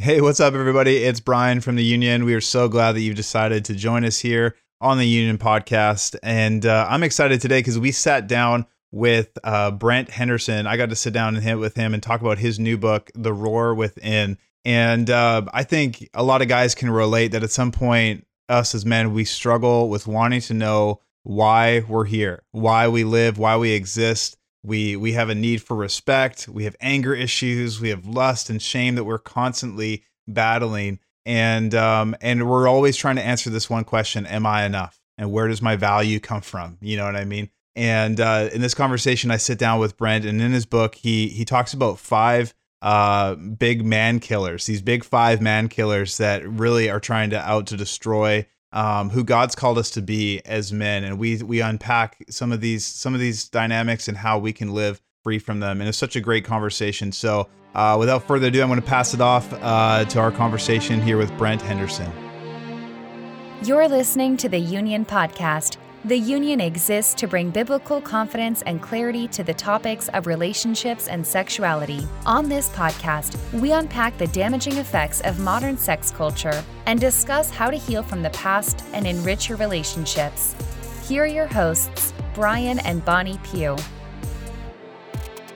Hey, what's up, everybody? It's Brian from the Union. We are so glad that you've decided to join us here on the Union podcast. And uh, I'm excited today because we sat down with uh, Brent Henderson. I got to sit down and hit with him and talk about his new book, The Roar Within. And uh, I think a lot of guys can relate that at some point, us as men, we struggle with wanting to know why we're here, why we live, why we exist. We we have a need for respect. We have anger issues. We have lust and shame that we're constantly battling, and um, and we're always trying to answer this one question: Am I enough? And where does my value come from? You know what I mean? And uh, in this conversation, I sit down with Brent, and in his book, he he talks about five uh, big man killers, these big five man killers that really are trying to out to destroy um, who God's called us to be as men, and we we unpack some of these some of these dynamics and how we can live free from them. And it's such a great conversation. So, uh, without further ado, I'm going to pass it off uh, to our conversation here with Brent Henderson. You're listening to the Union Podcast the Union exists to bring biblical confidence and clarity to the topics of relationships and sexuality. On this podcast, we unpack the damaging effects of modern sex culture and discuss how to heal from the past and enrich your relationships. Here are your hosts, Brian and Bonnie Pugh.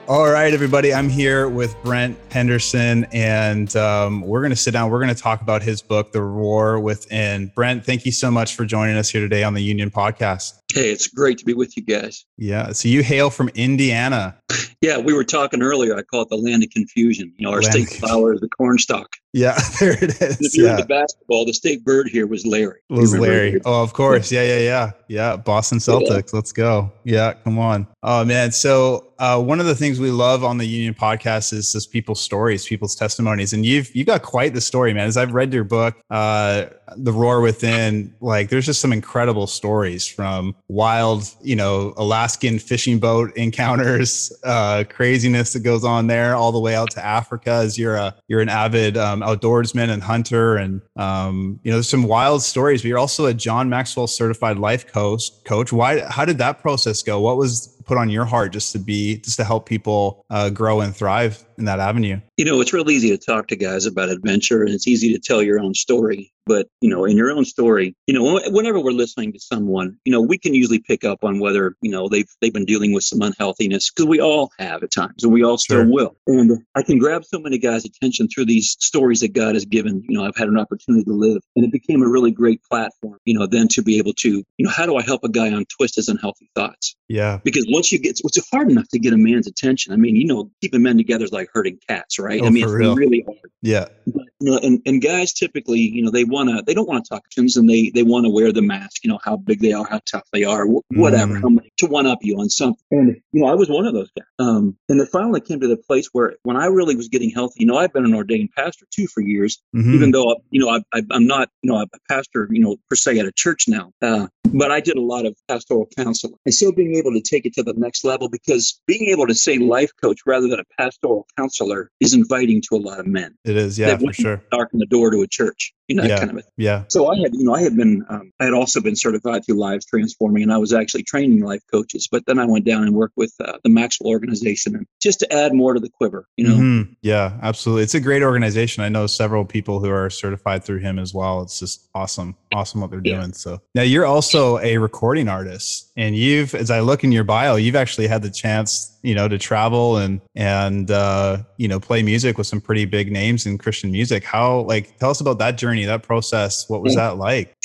All right, everybody. I'm here with Brent Henderson, and um, we're going to sit down. We're going to talk about his book, The Roar Within. Brent, thank you so much for joining us here today on the Union Podcast. Hey, it's great to be with you guys. Yeah. So you hail from Indiana. Yeah, we were talking earlier. I call it the land of confusion. You know, our land state flower is the cornstalk. Yeah, there it is. And if you're yeah. into basketball, the state bird here was Larry. Was Larry? Oh, of course. Yeah, yeah, yeah, yeah. Boston Celtics. Let's go. Yeah, come on. Oh man. So uh, one of the things we love on the Union podcast is just people's stories, people's testimonies, and you've you got quite the story, man. As I've read your book, uh, The Roar Within, like there's just some incredible stories from wild, you know, Alaskan fishing boat encounters, uh, craziness that goes on there, all the way out to Africa. As you're a you're an avid um, outdoorsman and hunter, and um, you know, there's some wild stories. But you're also a John Maxwell certified life coach. Coach, why? How did that process go? What was put on your heart just to be just to help people uh, grow and thrive in that avenue? You know, it's real easy to talk to guys about adventure, and it's easy to tell your own story. But you know, in your own story, you know, whenever we're listening to someone, you know, we can usually pick up on whether you know they've they've been dealing with some unhealthiness because we all have at times, and we all still sure. will. And I can grab so many guys' attention through these stories that God has given. You know, I've had an opportunity to live, and it became a really great platform. You know, then to be able to, you know, how do I help a guy untwist his unhealthy thoughts? Yeah. Because once you get, it's hard enough to get a man's attention. I mean, you know, keeping men together is like herding cats, right? Oh, I mean, it's real. really hard. Yeah. But, you know, and, and guys typically, you know, they want to, they don't want to talk to and they, they want to wear the mask, you know, how big they are, how tough they are, whatever, mm. how many, to one up you on something. And, you know, I was one of those guys. Um, and it finally came to the place where when I really was getting healthy, you know, I've been an ordained pastor too for years, mm-hmm. even though, you know, I, I'm not, you know, a pastor, you know, per se at a church now. Uh, but I did a lot of pastoral counseling. And so being able to take it to the next level, because being able to say life coach rather than a pastoral counselor is inviting to a lot of men. It is, yeah, for sure. Darken the door to a church, you know, yeah, kind of a thing. Yeah. So I had, you know, I had been, um, I had also been certified through Lives Transforming, and I was actually training life coaches. But then I went down and worked with uh, the Maxwell organization, and just to add more to the quiver, you know. Mm-hmm. Yeah, absolutely. It's a great organization. I know several people who are certified through him as well. It's just awesome, awesome what they're yeah. doing. So now you're also a recording artist, and you've, as I look in your bio, you've actually had the chance you know to travel and and uh, you know play music with some pretty big names in Christian music. How like tell us about that journey, that process. What was that like?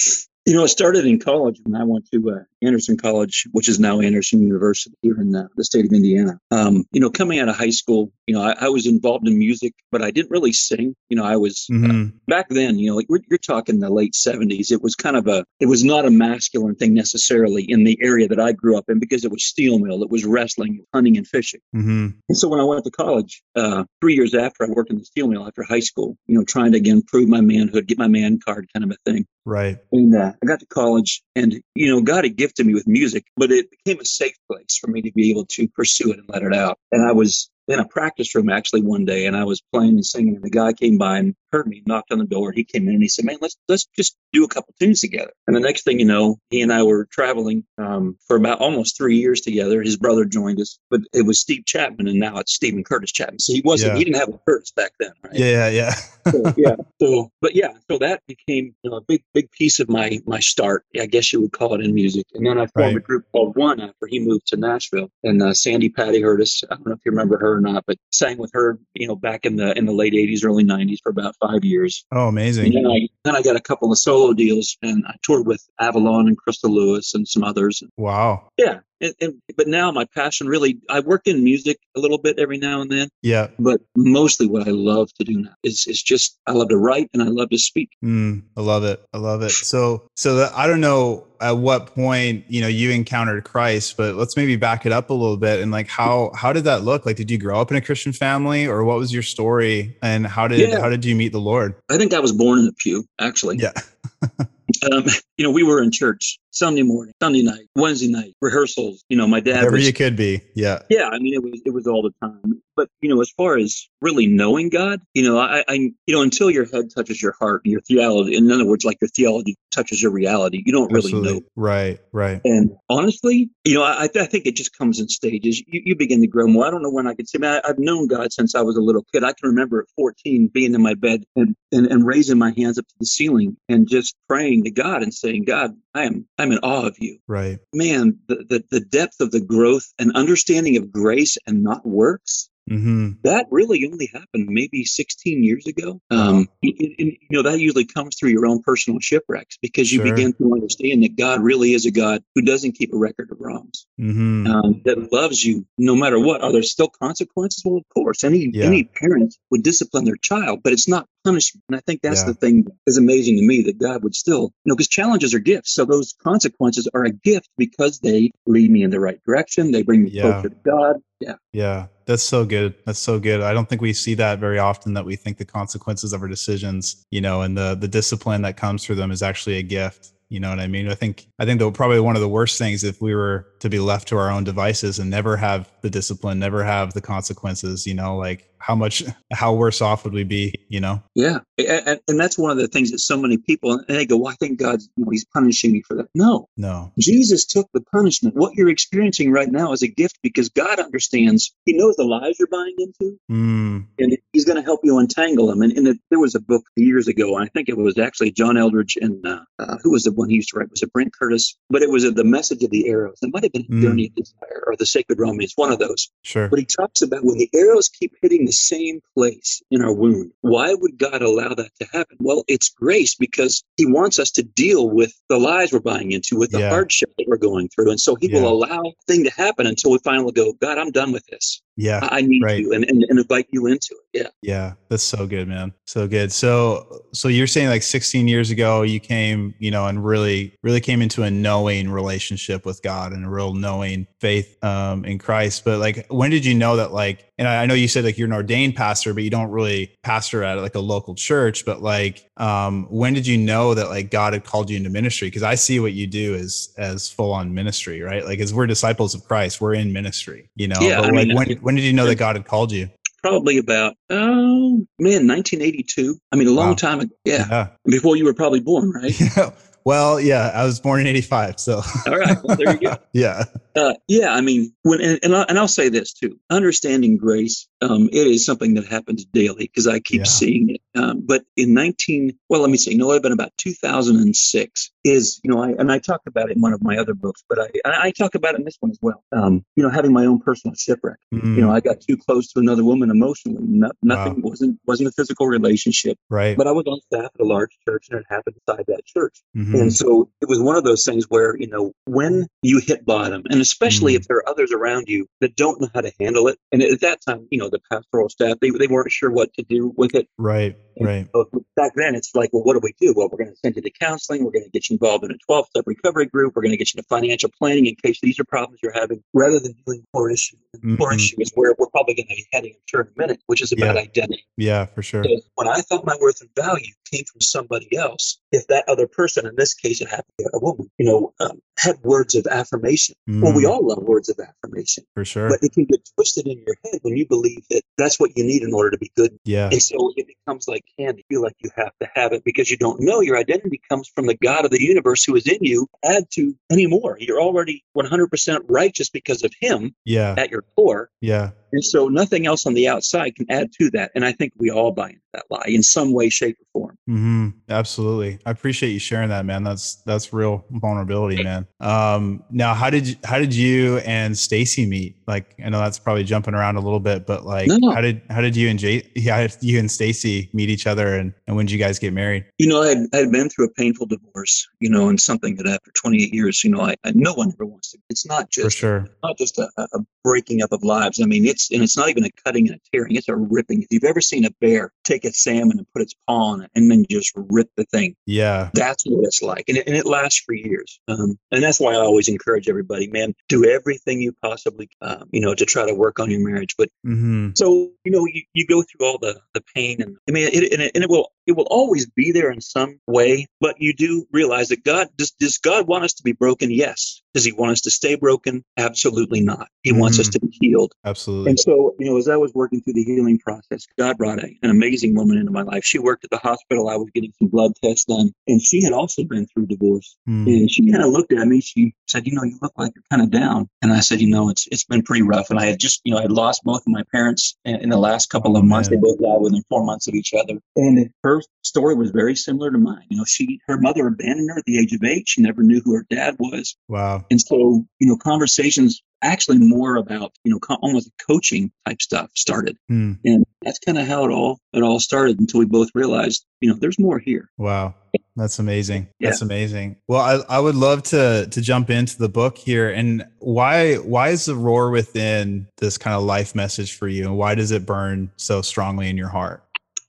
You know, it started in college when I went to uh, Anderson College, which is now Anderson University here in the, the state of Indiana. Um, you know, coming out of high school, you know, I, I, was involved in music, but I didn't really sing. You know, I was uh, mm-hmm. uh, back then. You know, like you're talking the late '70s. It was kind of a, it was not a masculine thing necessarily in the area that I grew up in because it was steel mill, it was wrestling, hunting, and fishing. Mm-hmm. And so when I went to college, uh, three years after I worked in the steel mill after high school, you know, trying to again prove my manhood, get my man card, kind of a thing. Right. And uh, I got to college, and you know, God had gifted me with music, but it became a safe place for me to be able to pursue it and let it out. And I was in a practice room actually one day, and I was playing and singing, and the guy came by and heard me, knocked on the door. He came in and he said, "Man, let's let's just do a couple tunes together." And the next thing you know, he and I were traveling um, for about almost three years together. His brother joined us, but it was Steve Chapman, and now it's Steven Curtis Chapman. So he wasn't. Yeah. He didn't have a Curtis back then, right? Yeah, yeah, so, yeah. So, but yeah, so that became you know, a big, big piece of my my start. I guess you would call it in music. And then I formed a group called One after he moved to Nashville. And uh, Sandi Patty heard us. I don't know if you remember her or not, but sang with her, you know, back in the in the late '80s, early '90s for about five years. Oh, And amazing. then I then I got a couple of solo deals, and I toured with Avalon and Crystal Lewis and some others. Wow. Yeah. And, and but now my passion really I work in music a little bit every now and then, Yeah. but mostly what I love to do now is is just I love to write and I love to speak. Mm, I love it. I love it. So, so that, I don't know at what point you know you encountered Christ, but let's maybe back it up a little bit and like how how did that look? Like, did you grow up in a Christian family, or what was your story, and how did Yeah. how did you meet the Lord? I think I was born in the pew, actually. Yeah. Um, you know, we were in church Sunday morning, Sunday night, Wednesday night, rehearsals. You know, my dad Whatever was you could be. Yeah. Yeah, I mean, it was it was all the time. But you know, as far as really knowing God, you know, I, I you know, until your head touches your heart, your theology. In other words, like your theology touches your reality, you don't really Absolutely. know. Right. Right. And honestly, you know, I, I think it just comes in stages. You, you begin to grow more. I don't know when I could say, man, I, I've known God since I was a little kid. I can remember at 14 being in my bed and, and, and raising my hands up to the ceiling and just praying to God and saying, God, I am I'm in awe of you Right. man, the, the, the depth of the growth and understanding of grace and not works, Mm-hmm. that really only happened maybe 16 years ago. Um, and- and, you know, that usually comes through your own personal shipwrecks because you Sure. begin to understand that God really is a God who doesn't keep a record of wrongs, Mm-hmm. um, that loves you no matter what. Are there still consequences? Well, of course, any, Yeah. any parent would discipline their child, but it's not punishment. And I think that's Yeah. the thing that is amazing to me that God would still, you know, because challenges are gifts. So those consequences are a gift because they lead me in the right direction. They bring me Yeah. closer to God. Yeah. Yeah, that's so good. That's so good. I don't think we see that very often that we think the consequences of our decisions, you know, and the the discipline that comes through them is actually a gift. You know what I mean? I think I think that probably one of the worst things if we were to be left to our own devices and never have the discipline, never have the consequences, you know, like how much how worse off would we be, you know? Yeah. And, and that's one of the things that so many people, and they go, well, I think God's, you know, he's punishing me for that. No, No. Jesus took the punishment. What you're experiencing right now is a gift because God understands. He knows the lies you're buying into, Mm, and He's going to help you untangle them. And, and it, there was a book years ago, and I think it was actually John Eldredge and uh, uh, who was the one he used to write? Was it Brent Curtis? But it was the message of the arrows. It might have been Mm. Journey of Desire or the Sacred Romance, one of those. sure. But he talks about when the arrows keep hitting the same place in our wound, why would God allow that to happen? Well, it's grace because he wants us to deal with the lies we're buying into, with the Yeah. hardship that we're going through. And so he Yeah. will allow thing to happen until we finally go, God, I'm done with this. Yeah. I need right. you and, and, and invite you into it. Yeah. Yeah, that's so good, man. So good. So so you're saying like 16 years ago you came, you know, and really really came into a knowing relationship with God and a real knowing faith um in Christ. But like when did you know that like and I I know you said like you're an ordained pastor, but you don't really pastor at like a local church, but like um when did you know that like God had called you into ministry? Because I see what you do as as full on ministry, right? Like as we're disciples of Christ, we're in ministry, you know. Yeah, but I like mean, when when did you know that God had called you? Probably about, oh, man, 1982. I mean, a long Wow. time ago. Yeah. yeah. Before you were probably born, right? Yeah. Well, yeah, I was born in 85. So, All right. Well, there you go. yeah. Uh, yeah, I mean, when and, and, I, and I'll say this too: understanding grace, um, it is something that happens daily because I keep Yeah. seeing it. Um, but in 19, well, let me see, no, it would have been about 2006. Is you know, I and I talked about it in one of my other books, but I I talk about it in this one as well. Um, you know, having my own personal shipwreck. Mm, You know, I got too close to another woman emotionally. No, nothing wasn't wasn't a physical relationship, right. but I was on staff at a large church, and it happened inside that church. Mhm. And so it was one of those things where, you know, when you hit bottom, and especially Mm. if there are others around you that don't know how to handle it. And at that time, you know, the pastoral staff, they, they weren't sure what to do with it. Right. Right. So back then, it's like, well, what do we do? Well, we're going to send you to counseling. We're going to get you involved in a 12 step recovery group. We're going to get you to financial planning in case these are problems you're having, rather than dealing with core issue. And Core issue is where we're probably going to be heading, I'm sure, in a minute, which is about Yeah. identity. Yeah, for sure. So when I thought my worth and value came from somebody else, if that other person, in this case, it happened to be a woman, you know, um, had words of affirmation. Mm. Well, we mm. all love words of affirmation. For sure. But it can get twisted in your head when you believe that that's what you need in order to be good. Yeah. And so it becomes like candy. You feel like you have to have it because you don't know your identity comes from the God of the universe who is in you. Add to anymore. You're already 100% righteous because of Him. Yeah. At your core. Yeah. And so nothing else on the outside can add to that. And I think we all buy into that lie in some way, shape, or form. Mm-hmm. Absolutely. I appreciate you sharing that, man. That's that's real vulnerability, man. Um, now, how did you, how did you and Stacy meet? Like, I know that's probably jumping around a little bit, but like, no. how did how did you and Jay, yeah, you and Stacy meet each other, and and when did you guys get married? You know, I had, I had been through a painful divorce, you know, and something that after 28 years, you know, I, I no one ever wants to. It's not just for sure, not just a, a breaking up of lives. I mean, it's and it's not even a cutting and a tearing; it's a ripping. If you've ever seen a bear take a salmon and put its paw on it and then just rip the thing, yeah, that's what it's like, and it, and it lasts for years. Um, and that's why I always encourage everybody, man, do everything you possibly, um, you know, to try to work on your marriage. But mm-hmm. so you know, you, you go through all the the pain, and I mean, it, and, it, and it will it will always be there in some way. But you do realize that God does does God want us to be broken? Yes. Does He want us to stay broken? Absolutely not. He mm-hmm. wants us mm-hmm. to be healed. Absolutely. And so, you know, as I was working through the healing process, God brought a, an amazing woman into my life. She worked at the hospital. I was getting some blood tests done, and she had also been through divorce. Mm. And she kind of looked at me. She said, "You know, you look like you're kind of down." And I said, "You know, it's it's been pretty rough." And I had just, you know, I had lost both of my parents in, in the last couple of months. They both died within four months of each other. And her story was very similar to mine. You know, she her mother abandoned her at the age of eight. She never knew who her dad was. Wow. And so, you know, conversations actually more about you know co- almost coaching type stuff started. Hmm. and that's kind of how it all it all started until we both realized you know there's more here. Wow. That's amazing. Yeah. that's amazing. Well I, I would love to to jump into the book here. And why why is the roar within this kind of life message for you? And why does it burn so strongly in your heart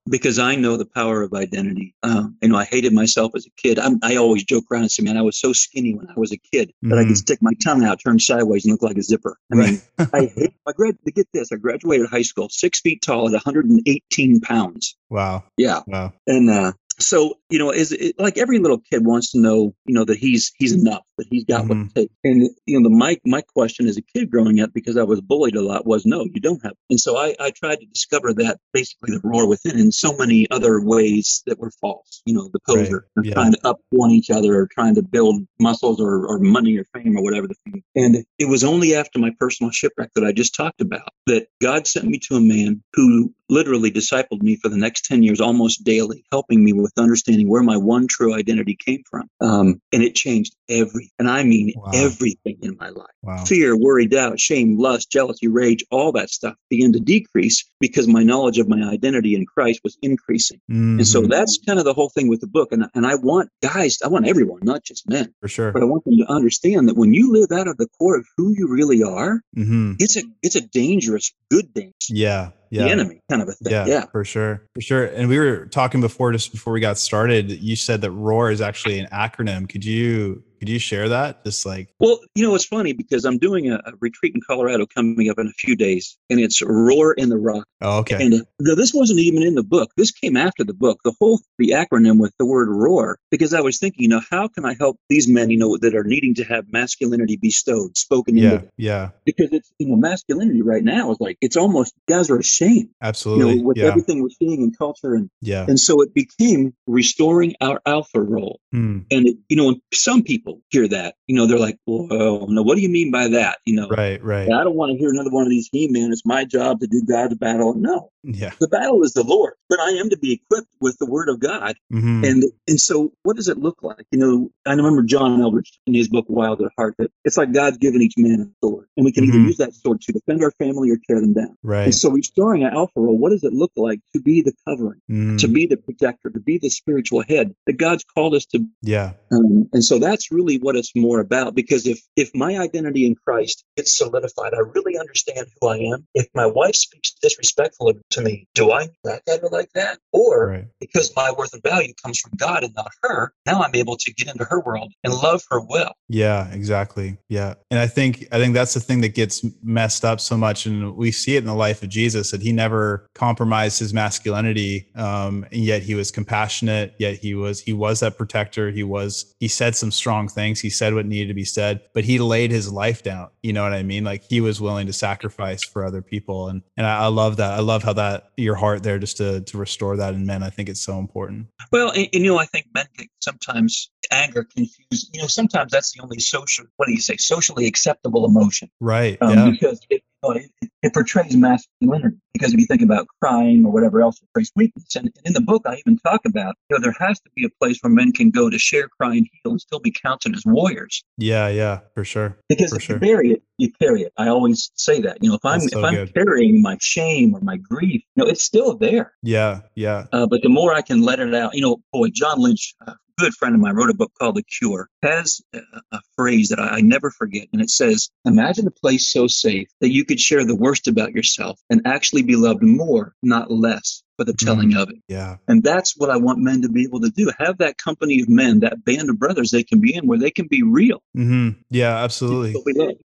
because I know the power of identity. Um, you know, I hated myself as a kid. I'm, i always joke around and say, man, I was so skinny when I was a kid that mm-hmm. I could stick my tongue out, turn sideways, and look like a zipper. I mean, I hate, I grad, to get this, I graduated high school, six feet tall at 118 pounds. Wow. Yeah. Wow. And, uh, so you know is it, like every little kid wants to know you know that he's he's enough that he's got mm-hmm. what it takes and you know the my my question as a kid growing up because i was bullied a lot was no you don't have and so i i tried to discover that basically the roar within in so many other ways that were false you know the poser right. yeah. trying to up one each other or trying to build muscles or, or money or fame or whatever the thing and it was only after my personal shipwreck that i just talked about that god sent me to a man who literally discipled me for the next 10 years almost daily helping me with understanding where my one true identity came from um, and it changed every and i mean wow. everything in my life wow. fear worry doubt shame lust jealousy rage all that stuff began to decrease because my knowledge of my identity in christ was increasing mm-hmm. and so mm-hmm. that's kind of the whole thing with the book and, and i want guys i want everyone not just men for sure but i want them to understand that when you live out of the core of who you really are mm-hmm. it's a it's a dangerous good thing yeah yeah. the enemy kind of a thing. Yeah, yeah, for sure. For sure. And we were talking before, just before we got started, you said that ROAR is actually an acronym. Could you could you share that? Just like well, you know, it's funny because I'm doing a, a, retreat in Colorado coming up in a few days, and it's Roar in the Rock. Oh, okay. And uh, this wasn't even in the book. This came after the book. The whole the acronym with the word Roar, because I was thinking, you know, how can I help these men, you know, that are needing to have masculinity bestowed, spoken yeah, into? Yeah. Because it's you know, masculinity right now is like it's almost guys are ashamed. Absolutely. You know, with yeah. everything we're seeing in culture and yeah. And so it became restoring our alpha role. Hmm. And it, you know, some people people hear that, you know, they're like, "Well, no, what do you mean by that?" You know, right, right. I don't want to hear another one of these He-Man. It's my job to do God's battle. No, yeah, the battle is the Lord, but I am to be equipped with the Word of God. Mm-hmm. And and so, what does it look like? You know, I remember John Eldredge in his book Wild at Heart that it's like God's given each man a sword, and we can mm-hmm. either use that sword to defend our family or tear them down. Right. And so, restoring an alpha role, what does it look like to be the covering, mm-hmm. to be the protector, to be the spiritual head that God's called us to? Yeah. Um, and so that's really really what it's more about. Because if if my identity in Christ gets solidified, I really understand who I am. If my wife speaks disrespectful to me, do I not at her like that? Or right. because my worth and value comes from God and not her, now I'm able to get into her world and love her well. Yeah, exactly. Yeah. And I think I think that's the thing that gets messed up so much. And we see it in the life of Jesus that he never compromised his masculinity. Um, and yet he was compassionate, yet he was he was that protector. He was he said some strong things. He said what needed to be said, but he laid his life down. You know what I mean? Like he was willing to sacrifice for other people. And and I, I love that. I love how that your heart there just to to restore that in men. I think it's so important. Well, and, and you know, I think men get sometimes anger confused. You know, sometimes that's the only social what do you say, socially acceptable emotion. Right. Um, yeah. Because it, it, it, portrays masculinity because if you think about crying or whatever else, it portrays weakness. And, and, in the book, I even talk about, you know, there has to be a place where men can go to share, cry, and heal and still be counted as warriors. Yeah, yeah, for sure. Because for if sure. you bury it, you carry it. I always say that. You know, if I'm so if I'm good. carrying my shame or my grief, you know, it's still there. Yeah, yeah. Uh, but the more I can let it out, you know, boy, John Lynch, uh, good friend of mine wrote a book called The Cure, has a, phrase that I, never forget. And it says, Imagine a place so safe that you could share the worst about yourself and actually be loved more, not less for the telling mm, of it. Yeah. And that's what I want men to be able to do. Have that company of men, that band of brothers they can be in where they can be real. Mm-hmm. Yeah, absolutely.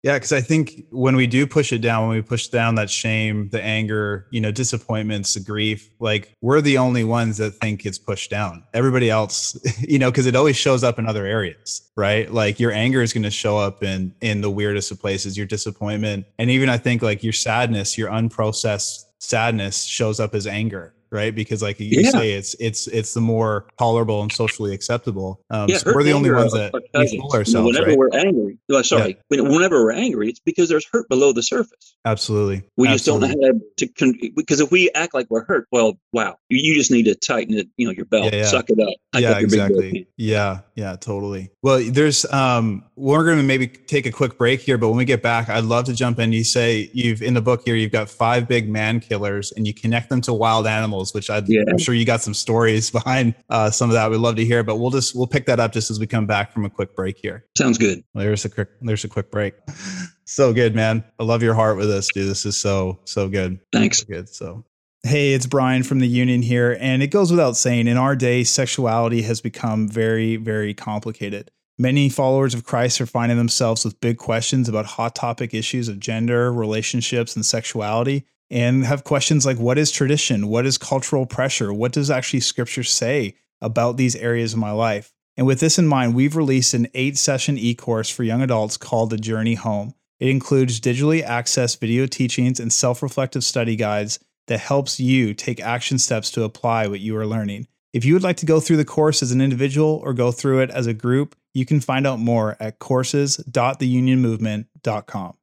Yeah, because I think when we do push it down, when we push down that shame, the anger, you know, disappointments, the grief, like we're the only ones that think it's pushed down. Everybody else, you know, because it always shows up in other areas, right? Like your anger is going to show up in in the weirdest of places, your disappointment, and even I think like your sadness, your unprocessed sadness shows up as anger right? Because like you yeah. say, it's it's it's the more tolerable and socially acceptable. Um, yeah, so we're the only ones that fool ourselves. Whenever right? we're angry, sorry, yeah. whenever we're angry, it's because there's hurt below the surface. Absolutely, we Absolutely. just don't know how to con- because if we act like we're hurt, well, wow, you, you just need to tighten it, you know, your belt, suck it up. yeah, exactly. Yeah, yeah, totally. Well, there's um, we're going to maybe take a quick break here, but when we get back, I'd love to jump in. You say you've in the book here, you've got five big man killers, and you connect them to wild animals, which I'd yeah sure you got some stories behind uh, some of that. We'd love to hear, but we'll just we'll pick that up just as we come back from a quick break here. Sounds good. There's a quick there's a quick break. so good, man. I love your heart with this, dude. This is so so good. Thanks. So good. So Hey, it's Brian from the Union here. And it goes without saying, in our day, sexuality has become very, very complicated. Many followers of Christ are finding themselves with big questions about hot topic issues of gender, relationships, and sexuality and have questions like what is tradition? What is cultural pressure? What does actually scripture say about these areas of my life? And with this in mind, we've released an eight session e course for young adults called The Journey Home. It includes digitally accessed video teachings and self reflective study guides that helps you take action steps to apply what you are learning. If you would like to go through the course as an individual or go through it as a group, you can find out more at courses.theunionmovement.com.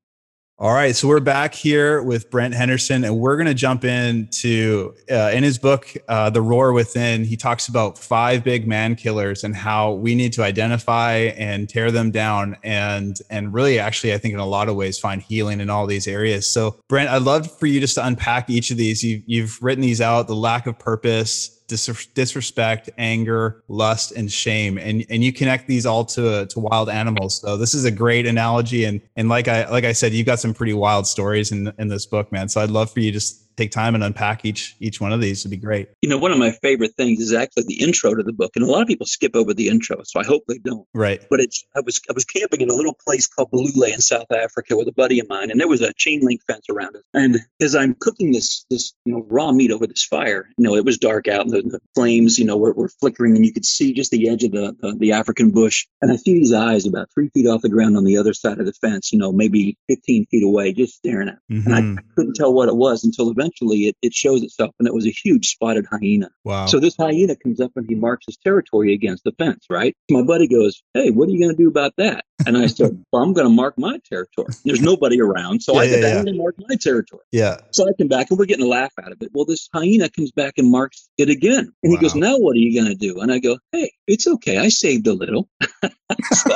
All right, so we're back here with Brent Henderson, and we're going to jump into uh, in his book, uh, "The Roar Within." He talks about five big man killers and how we need to identify and tear them down, and and really, actually, I think in a lot of ways, find healing in all these areas. So, Brent, I'd love for you just to unpack each of these. You've, you've written these out: the lack of purpose, dis- disrespect, anger, lust, and shame, and and you connect these all to to wild animals. So this is a great analogy, and and like I like I said, you've got some pretty wild stories in in this book, man. So I'd love for you just take time and unpack each each one of these would be great. You know, one of my favorite things is actually the intro to the book, and a lot of people skip over the intro, so I hope they don't. Right. But it's I was I was camping in a little place called Balule in South Africa with a buddy of mine, and there was a chain link fence around it. And as I'm cooking this this you know raw meat over this fire, you know, it was dark out, and the, the flames you know were, were flickering, and you could see just the edge of the, the the African bush. And I see these eyes about three feet off the ground on the other side of the fence, you know, maybe 15 feet away, just staring at. Me. Mm-hmm. And I, mm-hmm. I couldn't tell what it was until eventually it, it shows itself, and it was a huge spotted hyena. Wow. So this hyena comes up and he marks his territory against the fence, right? My buddy goes, Hey, what are you going to do about that? And I said, Well, I'm going to mark my territory. There's nobody around, so yeah, I get yeah, yeah. mark my territory. Yeah. So I come back and we're getting a laugh out of it. Well, this hyena comes back and marks it again. And wow. he goes, Now what are you going to do? And I go, Hey, it's okay. I saved a little. so,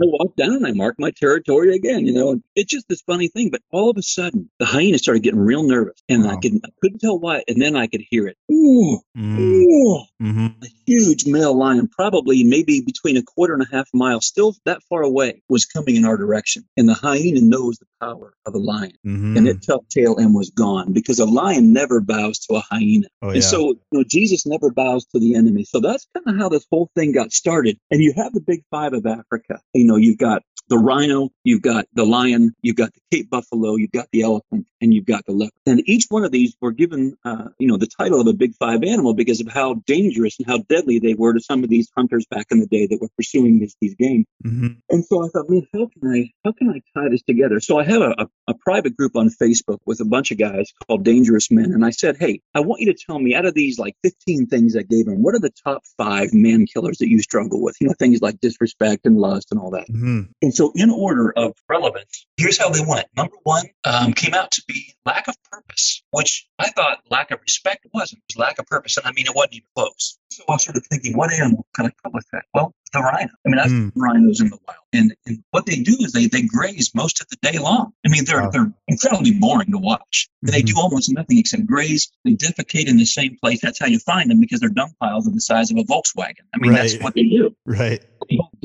I walked down and I marked my territory again, you know, and it's just this funny thing. But all of a sudden, the hyena started getting real nervous and wow. I, could, I couldn't tell why. And then I could hear it. Ooh, mm. ooh. Mm-hmm. A huge male lion, probably maybe between a quarter and a half mile, still that far away, was coming in our direction. And the hyena knows the power of a lion. Mm-hmm. And it tucked tail and was gone because a lion never bows to a hyena. Oh, yeah. And so, you know, Jesus never bows to the enemy. So that's kind of how this whole thing got started. And you have the big five of Africa. You know, you've got the rhino, you've got the lion, you've got the Cape buffalo, you've got the elephant, and you've got the leopard. And each one of these were given, uh, you know, the title of a big five animal because of how dangerous and how deadly they were to some of these hunters back in the day that were pursuing this, these game. Mm-hmm. And so I thought, man, how can I, how can I tie this together? So I have a, a, a private group on Facebook with a bunch of guys called Dangerous Men, and I said, hey, I want you to tell me out of these like 15 things I gave them, what are the top five man killers that you struggle with? You know, things like disrespect and lust and all that. Mm-hmm. And so, in order of relevance, here's how they went. Number one um, came out to be lack of purpose, which I thought lack of respect wasn't. It was lack of purpose. And I mean, it wasn't even close. So I started thinking, what animal can I come with that? Well, the rhino. I mean, I've mm. rhinos in the wild. And, and what they do is they, they graze most of the day long. I mean, they're, wow. they're incredibly boring to watch. Mm-hmm. They do almost nothing except graze and defecate in the same place. That's how you find them because their dung piles are the size of a Volkswagen. I mean, right. that's what they do. Right.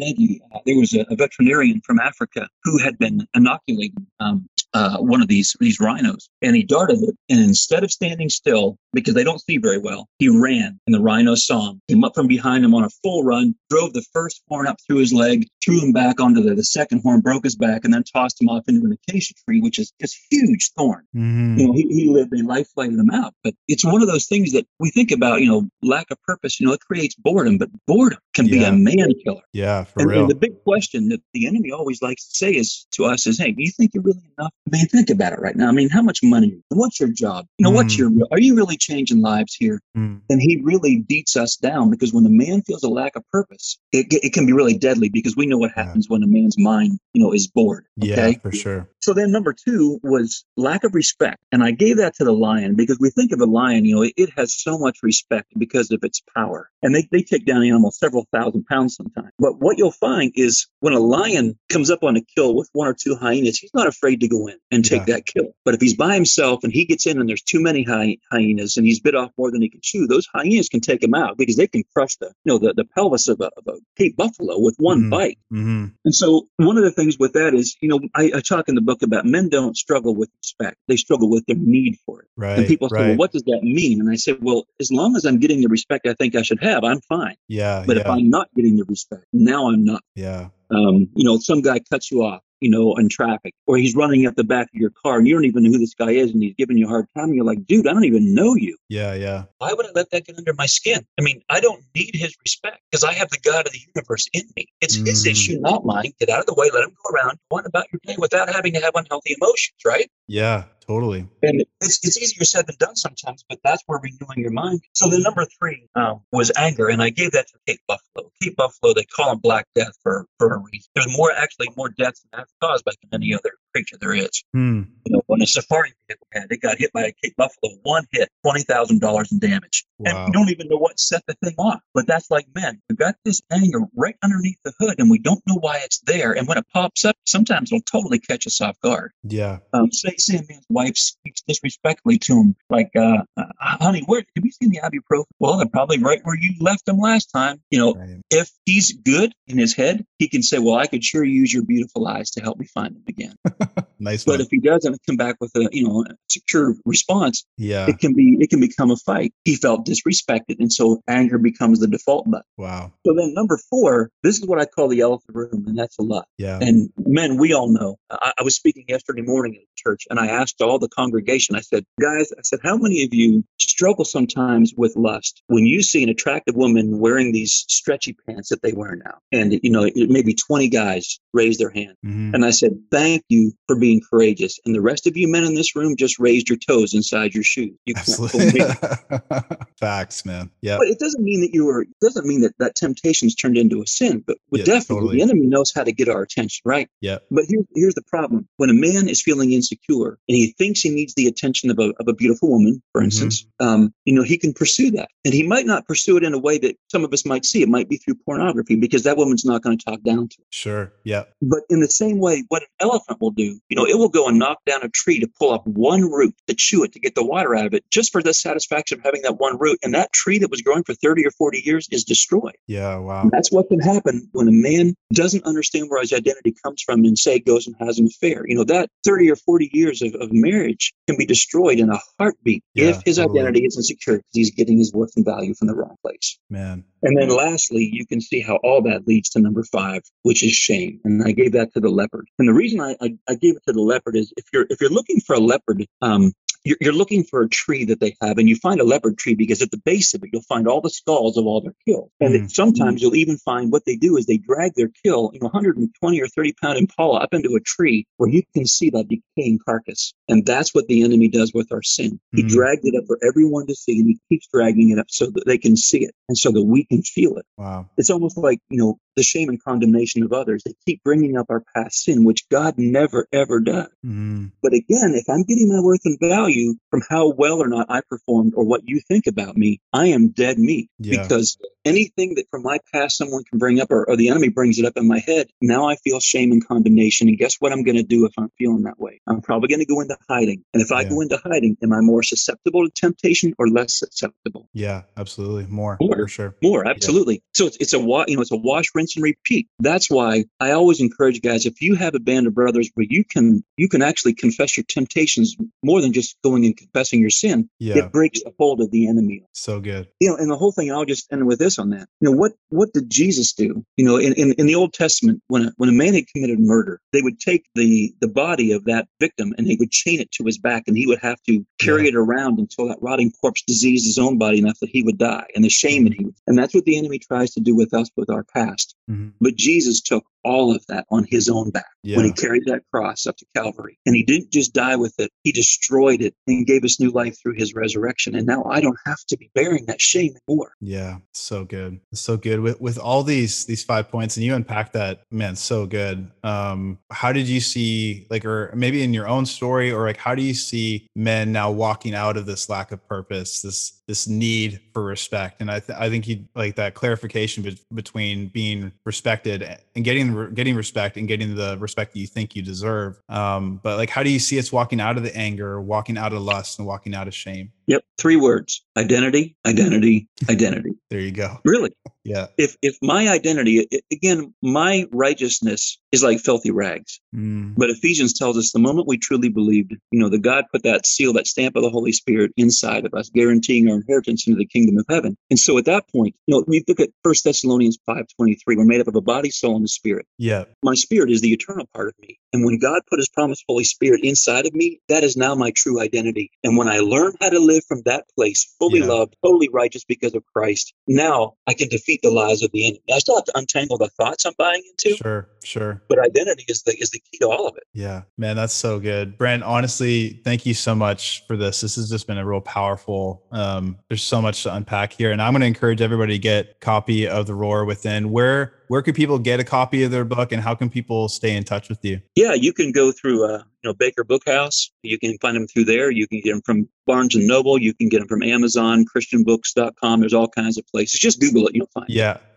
Uh, there was a, a, veterinarian from Africa who had been inoculating um, uh, one of these these rhinos, and he darted it. And instead of standing still, because they don't see very well, he ran, and the rhino saw him. Came up from behind him on a full run, drove the first horn up through his leg, threw him back onto the, the second horn, broke his back, and then tossed him off into an acacia tree, which is just huge thorn. Mm-hmm. You know, he, he lived a life flighted him out. But it's one of those things that we think about. You know, lack of purpose. You know, it creates boredom, but boredom can yeah. be a man killer. Yeah, for and, real. And the big question that the enemy always likes to say is to us is, "Hey, do you think you're really enough?" I mean, think about it right now. I mean, how much money? What's your job? You know, mm. what's your? Are you really changing lives here? Mm. And he really beats us down because when the man feels a lack of purpose, it, it can be really deadly because we know what happens yeah. when a man's mind, you know, is bored. Okay? Yeah, for sure. So then number two was lack of respect, and I gave that to the lion because we think of a lion, you know, it, it has so much respect because of its power, and they they take down animals several thousand pounds sometimes. But what you'll find is when a lion comes up on a kill with one or two hyenas, he's not afraid to go in and take yeah. that kill. But if he's by himself and he gets in and there's too many hy- hyenas and he's bit off more than he can chew, those hyenas can take him out because they can crush the you know the, the pelvis of a, of a Cape buffalo with one mm-hmm. bite. Mm-hmm. And so one of the things with that is, you know, I, I, talk in the book about men don't struggle with respect; they struggle with their need for it. Right. And people say, right. well, what does that mean? And I say, well, as long as I'm getting the respect I think I should have, I'm fine. Yeah. But yeah. if I'm not getting the respect, now I'm not. Yeah. Um, you know, some guy cuts you off you know, in traffic, or he's running at the back of your car and you don't even know who this guy is and he's giving you a hard time. And you're like, dude, I don't even know you. Yeah, yeah. Why would I let that get under my skin? I mean, I don't need his respect because I have the God of the universe in me. It's mm. his issue, not mine. Get out of the way, let him go around, go on about your day without having to have unhealthy emotions, right? Yeah, totally. And it's, it's easier said than done sometimes, but that's where renewing your mind. So the number three um, was anger, and I gave that to Cape Buffalo. Cape Buffalo, they call him Black Death for, for a reason. There's more, actually, more deaths caused by any other creature there is. Hmm. You know, when a safari vehicle had it got hit by a Cape Buffalo, one hit, twenty thousand dollars in damage, wow. and we don't even know what set the thing off. But that's like men. We've got this anger right underneath the hood, and we don't know why it's there. And when it pops up, sometimes it'll totally catch us off guard. Yeah. Um, say, say a man's wife speaks disrespectfully to him, like, uh, uh, "Honey, where have you seen the ibuprofen?" Well, they're probably right where you left them last time. You know, right. if he's good in his head, he can say, "Well, I could sure use your beautiful eyes to help me find them again." nice. But if he doesn't come back with a you know a secure response, yeah, it can be it can become a fight. He felt disrespected, and so anger becomes the default button. Wow. So then number four, this is what I call the elephant room, and that's a lot. Yeah. And men, we all know. I, I was speaking yesterday morning at church, and I asked all the congregation. I said, guys, I said, how many of you struggle sometimes with lust when you see an attractive woman wearing these stretchy pants that they wear now, and you know maybe twenty guys raised their hand, mm-hmm. and I said, thank you for being being courageous. And the rest of you men in this room just raised your toes inside your shoes. You me. Facts, man. Yeah. But it doesn't mean that you were, it doesn't mean that that temptation's turned into a sin, but, Yeah, definitely totally. the enemy knows how to get our attention, right? Yeah. But here, here's the problem. When a man is feeling insecure and he thinks he needs the attention of a, of a beautiful woman, for Mhm. instance, um, you know, he can pursue that. And he might not pursue it in a way that some of us might see. It might be through pornography because that woman's not going to talk down to him. Sure. Yeah. But in the same way, what an elephant will do, you know, it will go and knock down a tree to pull up one root, to chew it, to get the water out of it, just for the satisfaction of having that one root. And that tree that was growing for 30 or 40 years is destroyed. Yeah. Wow. And that's what can happen when a man doesn't understand where his identity comes from and say goes and has an affair. You know, that 30 or 40 years of, of marriage can be destroyed in a heartbeat Yeah, if his totally. identity isn't secure because he's getting his worth and value from the wrong place. Man. And then lastly, you can see how all that leads to number five, which is shame. And I gave that to the leopard. And the reason I, I, I gave it to the leopard is if you're if you're looking for a leopard, um, you're, you're looking for a tree that they have, and you find a leopard tree because at the base of it, you'll find all the skulls of all their kills. And Mm. sometimes you'll even find what they do is they drag their kill, you know, 120 or 30 pound impala up into a tree where you can see that decaying carcass. And that's what the enemy does with our sin. He Mm. dragged it up for everyone to see, and he keeps dragging it up so that they can see it and so that we can feel it Wow. it's almost like you know the shame and condemnation of others they keep bringing up our past sin which god never ever does Mm. but again if i'm getting my worth and value from how well or not i performed or what you think about me i am dead meat Yeah. because anything that from my past someone can bring up or, or the enemy brings it up in my head now i feel shame and condemnation and guess what i'm going to do if i'm feeling that way i'm probably going to go into hiding and if i Yeah. go into hiding am i more susceptible to temptation or less susceptible Yeah. Absolutely. More More. for sure. more, absolutely. So it's, it's a wa- you know it's a wash, rinse, and repeat. That's why I always encourage guys if you have a band of brothers where you can you can actually confess your temptations more than just going and confessing your sin. Yeah. It breaks the hold of the enemy. So good. You know, and the whole thing. I'll just end with this on that. You know what what did Jesus do? You know, in, in, in the Old Testament, when a, when a man had committed murder, they would take the the body of that victim and they would chain it to his back, and he would have to carry Yeah. it around until that rotting corpse diseased his own body enough that he would die, and the shame that mm-hmm. he would. And that's what the enemy tries to do with us with our past. Mhm. But Jesus took all of that on his own back Yeah. when he carried that cross up to Calvary. And he didn't just die with it, he destroyed it and gave us new life through his resurrection. And now I don't have to be bearing that shame anymore. Yeah, so good. So good with with all these these five points and you unpack that, man, so good. Um how did you see like or maybe in your own story or like how do you see men now walking out of this lack of purpose, this this need for respect? And I th- I think you like that clarification be- between being respected and getting getting respect and getting the respect that you think you deserve. Um but like how do you see us walking out of the anger, walking out of lust and walking out of shame? Yep. Three words identity, identity, identity. There you go. Really. Yeah. If, if my identity, again, my righteousness is like filthy rags. Mm, But Ephesians tells us the moment we truly believed, you know, that God put that seal, that stamp of the Holy Spirit inside of us, guaranteeing our inheritance into the kingdom of heaven. And so at that point, you know, we look at First Thessalonians 5.23, we're made up of a body, soul, and a spirit. yeah. My spirit is the eternal part of me. And when God put his promised Holy Spirit inside of me, that is now my true identity. And when I learn how to live from that place, fully Yeah. loved, totally righteous because of Christ, now I can defeat the lies of the enemy. I still have to untangle the thoughts I'm buying into, Sure, sure. but identity is the is the key to all of it. Yeah, man, that's so good. Brent, honestly, thank you so much for this. This has just been a real powerful. Um, there's so much to unpack here, and I'm going to encourage everybody to get copy of the Roar Within. Where where can people get a copy of their book, and how can people stay in touch with you? Yeah, you can go through uh, you know Baker Bookhouse. You can find them through there. You can get them from Barnes and Noble. You can get them from Amazon, ChristianBooks.com. There's all kinds of places. Just Google it, you'll find. it.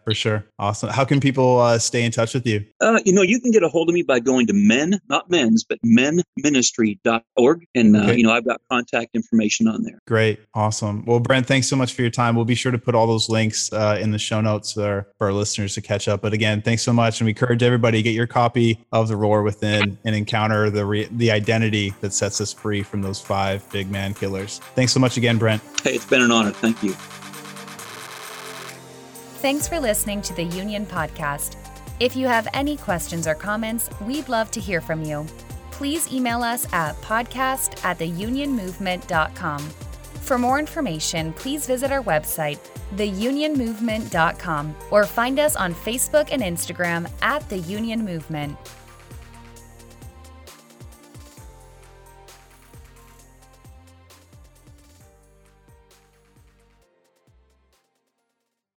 For sure. Awesome. How can people uh, stay in touch with you? Uh, you know, you can get a hold of me by going to men, not men's, but menministry.org. And, uh, Okay. you know, I've got contact information on there. Great. Awesome. Well, Brent, thanks so much for your time. We'll be sure to put all those links uh, in the show notes for, for our listeners to catch up. But again, thanks so much. And we encourage everybody to get your copy of The Roar Within and encounter the, re- the identity that sets us free from those five big man killers. Thanks so much again, Brent. Hey, it's been an honor. Thank you. Thanks for listening to the Union Podcast. If you have any questions or comments, we'd love to hear from you. Please email us at podcast at theunionmovement.com. For more information, please visit our website, theunionmovement.com, or find us on Facebook and Instagram at The Union Movement.